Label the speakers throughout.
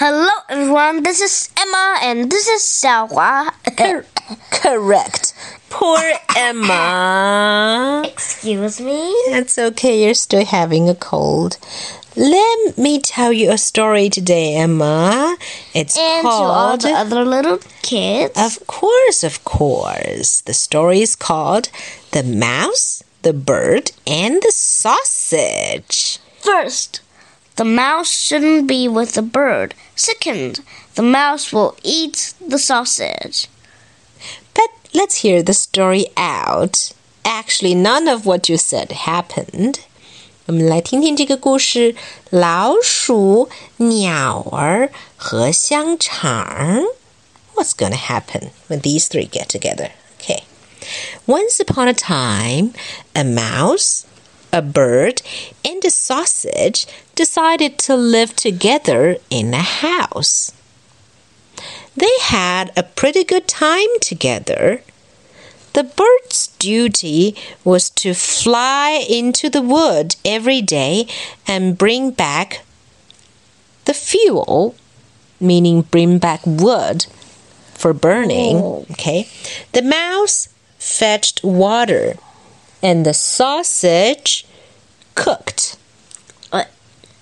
Speaker 1: Hello, everyone. This is Emma, and this is Xiaohua.
Speaker 2: Correct. Poor Emma.
Speaker 1: Excuse me.
Speaker 2: That's okay. You're still having a cold. Let me tell you a story today, Emma. It's
Speaker 1: And to all
Speaker 2: called.
Speaker 1: the other little kids.
Speaker 2: Of course, of course. The story is called The Mouse, the Bird, and the Sausage.
Speaker 1: First, the mouse shouldn't be with the bird. Second, the mouse will eat the sausage.
Speaker 2: But let's hear the story out. Actually, none of what you said happened. 我们来听听这个故事：老鼠、鸟儿和香肠。What's going to happen when these three get together? Okay. Once upon a time, a mouse, a bird, and a sausage decided to live together in a house. They had a pretty good time together. The bird's duty was to fly into the wood every day and bring back the fuel, meaning bring back wood for burning.
Speaker 1: Oh.
Speaker 2: Okay. The mouse fetched water and the sausage cooked.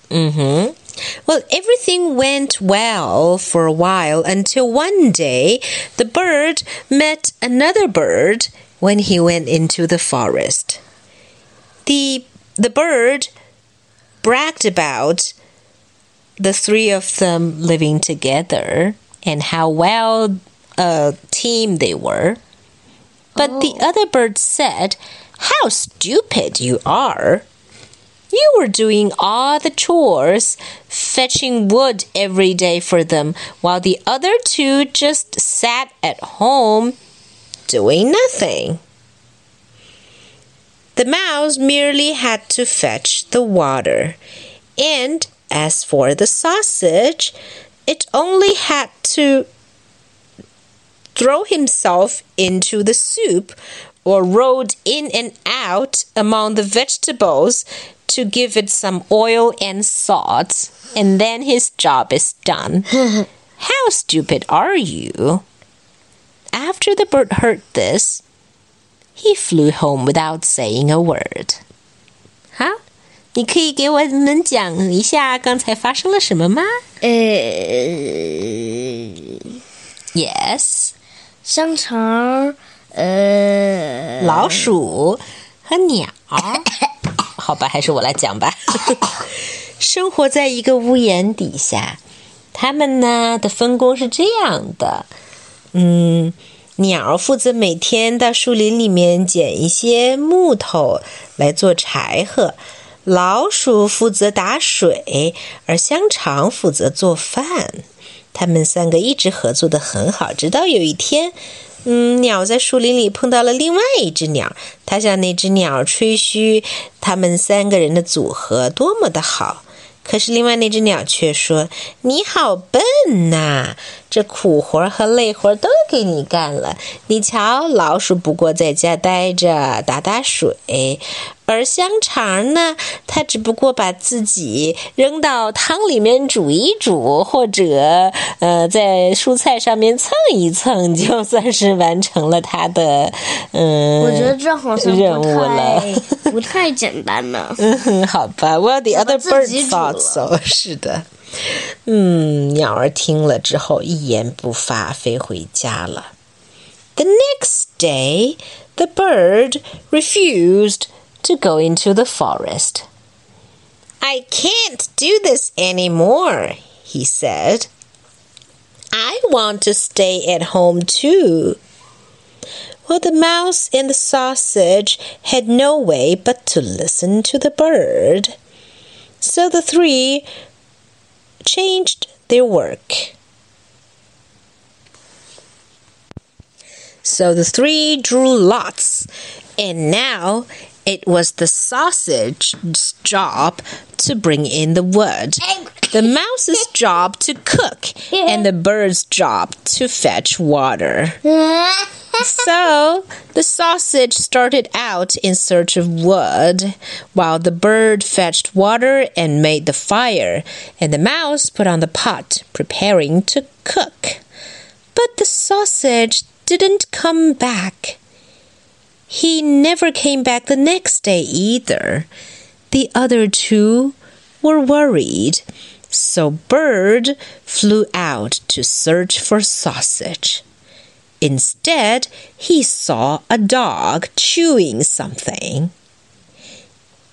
Speaker 1: Uh,
Speaker 2: Mm-hmm. Well, everything went well for a while until one day the bird met another bird when he went into the forest. The the bird bragged about the three of them living together and how well a team they were. But the other bird said, How stupid you are! You were doing all the chores, fetching wood every day for them, while the other two just sat at home doing nothing. The mouse merely had to fetch the water, and as for the sausage, it only had to throw himself into the soup or rode in and out among the vegetables to give it some oil and salt, and then his job is done. How stupid are you? After the bird heard this, he flew home without saying a word. 好，你可以给我们讲一下刚才发生了什么吗
Speaker 1: 呃，
Speaker 2: ？Yes，
Speaker 1: 香肠，呃，
Speaker 2: 老鼠和鸟。 好吧，还是我来讲吧。生活在一个屋檐底下，他们呢的分工是这样的：嗯，鸟负责每天到树林里面捡一些木头来做柴禾，老鼠负责打水，而香肠负责做饭。他们三个一直合作的很好，直到有一天，嗯，鸟在树林里碰到了另外一只鸟，它向那只鸟吹嘘他们三个人的组合多么的好。可是另外那只鸟却说：“你好笨呐、这苦活和累活都给你干了。你瞧，老鼠不过在家待着打打水，而香肠呢，它只不过把自己扔到汤里面煮一煮，或者呃在蔬菜上面蹭一蹭，就算是完成了它的嗯。
Speaker 1: 我觉得这好像
Speaker 2: 任务了
Speaker 1: 不太简单呢。
Speaker 2: 嗯，好吧。Well, the other
Speaker 1: 自
Speaker 2: bird
Speaker 1: 己煮
Speaker 2: thought
Speaker 1: 了
Speaker 2: so. 是的，嗯，鸟儿听了之后一言不发，飞回家了。The next day, the bird refused to go into the forest. I can't do this anymore, he said. I want to stay at home too. Well, the mouse and the sausage had no way but to listen to the bird. So the three changed their work. So the three drew lots, and now it was the sausage's job to bring in the wood, the mouse's job to cook, and the bird's job to fetch water. so the sausage started out in search of wood, while the bird fetched water and made the fire, and the mouse put on the pot, preparing to cook. But the sausage didn't come back. He never came back the next day either. The other two were worried. So Bird flew out to search for sausage. Instead, he saw a dog chewing something.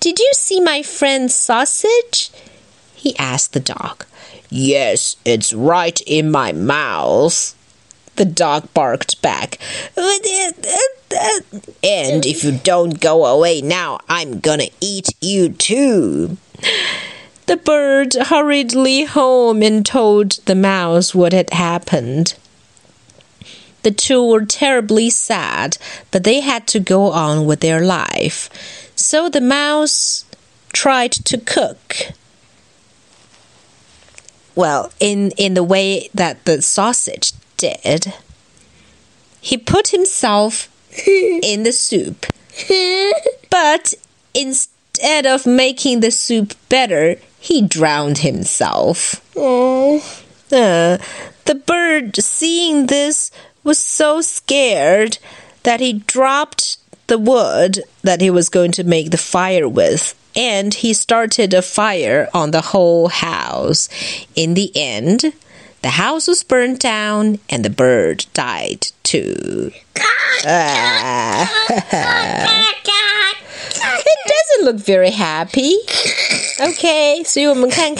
Speaker 2: Did you see my friend Sausage? he asked the dog.
Speaker 3: Yes, it's right in my mouth.
Speaker 2: The dog barked back.
Speaker 3: And if you don't go away now, I'm gonna eat you too.
Speaker 2: The bird hurriedly home and told the mouse what had happened. The two were terribly sad, but they had to go on with their life. So the mouse tried to cook. Well, in, in the way that the sausage did. He put himself in the soup. But instead of making the soup better, he drowned himself.
Speaker 1: Oh.
Speaker 2: Uh, the bird, seeing this, was so scared that he dropped the wood that he was going to make the fire with and he started a fire on the whole house. In the end, the house was burned down and the bird died too. Ah. It doesn't look very happy. Okay, so you can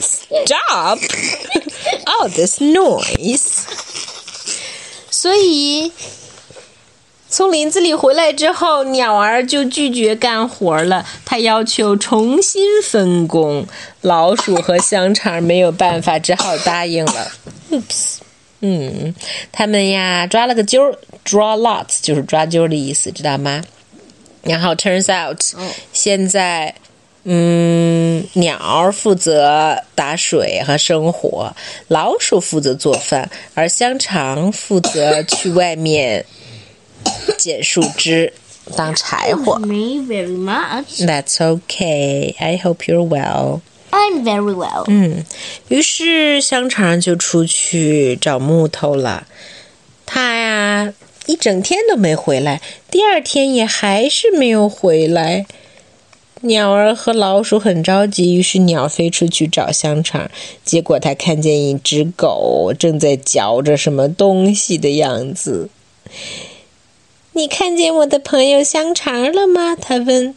Speaker 2: stop all this noise. 所以从林子里回来之后，鸟儿就拒绝干活了。它要求重新分工。老鼠和香肠没有办法，只好答应了。Oops，嗯，他们呀抓了个阄，draw lots 就是抓阄的意思，知道吗？然后 turns out，现在。嗯，鸟负责打水和生火，老鼠负责做饭，而香肠负责去外面捡树枝当柴火。
Speaker 1: Me very much.
Speaker 2: That's okay. I hope you're well.
Speaker 1: I'm very well.
Speaker 2: 嗯，于是香肠就出去找木头了。他呀，一整天都没回来，第二天也还是没有回来。鸟儿和老鼠很着急，于是鸟飞出去找香肠。结果它看见一只狗正在嚼着什么东西的样子。你看见我的朋友香肠了吗？他问。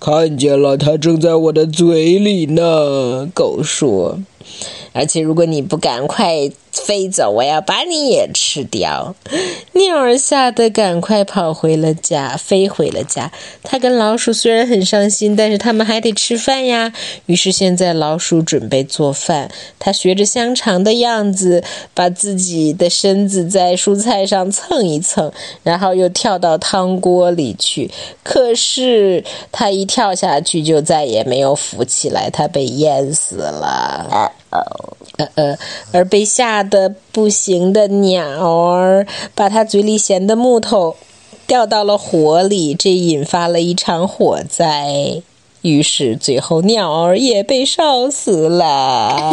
Speaker 3: 看见了，它正在我的嘴里呢。
Speaker 2: 狗说。而且如果你不赶快飞走，我要把你也吃掉。鸟儿吓得赶快跑回了家，飞回了家。它跟老鼠虽然很伤心，但是它们还得吃饭呀。于是现在老鼠准备做饭，它学着香肠的样子，把自己的身子在蔬菜上蹭一蹭，然后又跳到汤锅里去。可是它一跳下去就再也没有浮起来，它被淹死了。
Speaker 1: Uh oh.
Speaker 2: 呃呃，而被吓得不行的鸟儿，把它嘴里衔的木头掉到了火里，这引发了一场火灾。于是最后鸟儿也被烧死了。啊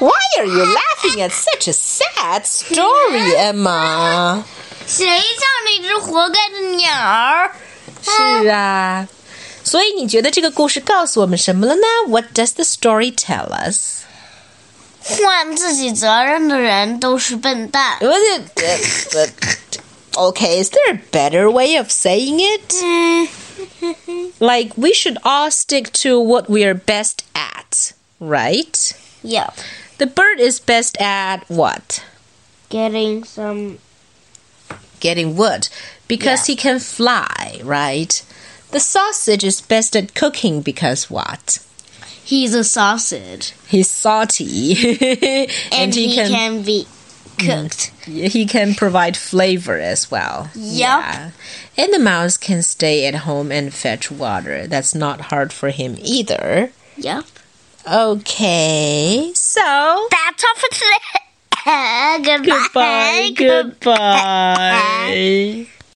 Speaker 2: Why are you laughing at such a sad story, Emma？
Speaker 1: 谁叫那只活该的鸟儿？
Speaker 2: 是啊，所以你觉得这个故事告诉我们什么了呢？What does the story tell us？
Speaker 1: 换自己责任的人都是笨蛋。
Speaker 2: Was it? uh, but, okay, is there a better way of saying it? Like we should all stick to what we are best at, right?
Speaker 1: Yeah,
Speaker 2: The bird is best at what?
Speaker 1: getting some.
Speaker 2: Getting wood because he can fly, right? The sausage is best at cooking because what?
Speaker 1: He's a sausage,
Speaker 2: He's salty
Speaker 1: and, he, can, be cooked.
Speaker 2: Mm, he can provide flavor as well.
Speaker 1: Yeah,
Speaker 2: And the mouse can stay at home and fetch water. That's not hard for him either.
Speaker 1: Yep.
Speaker 2: Okay, so
Speaker 1: That's all for today. goodbye.
Speaker 2: Goodbye. Goodbye.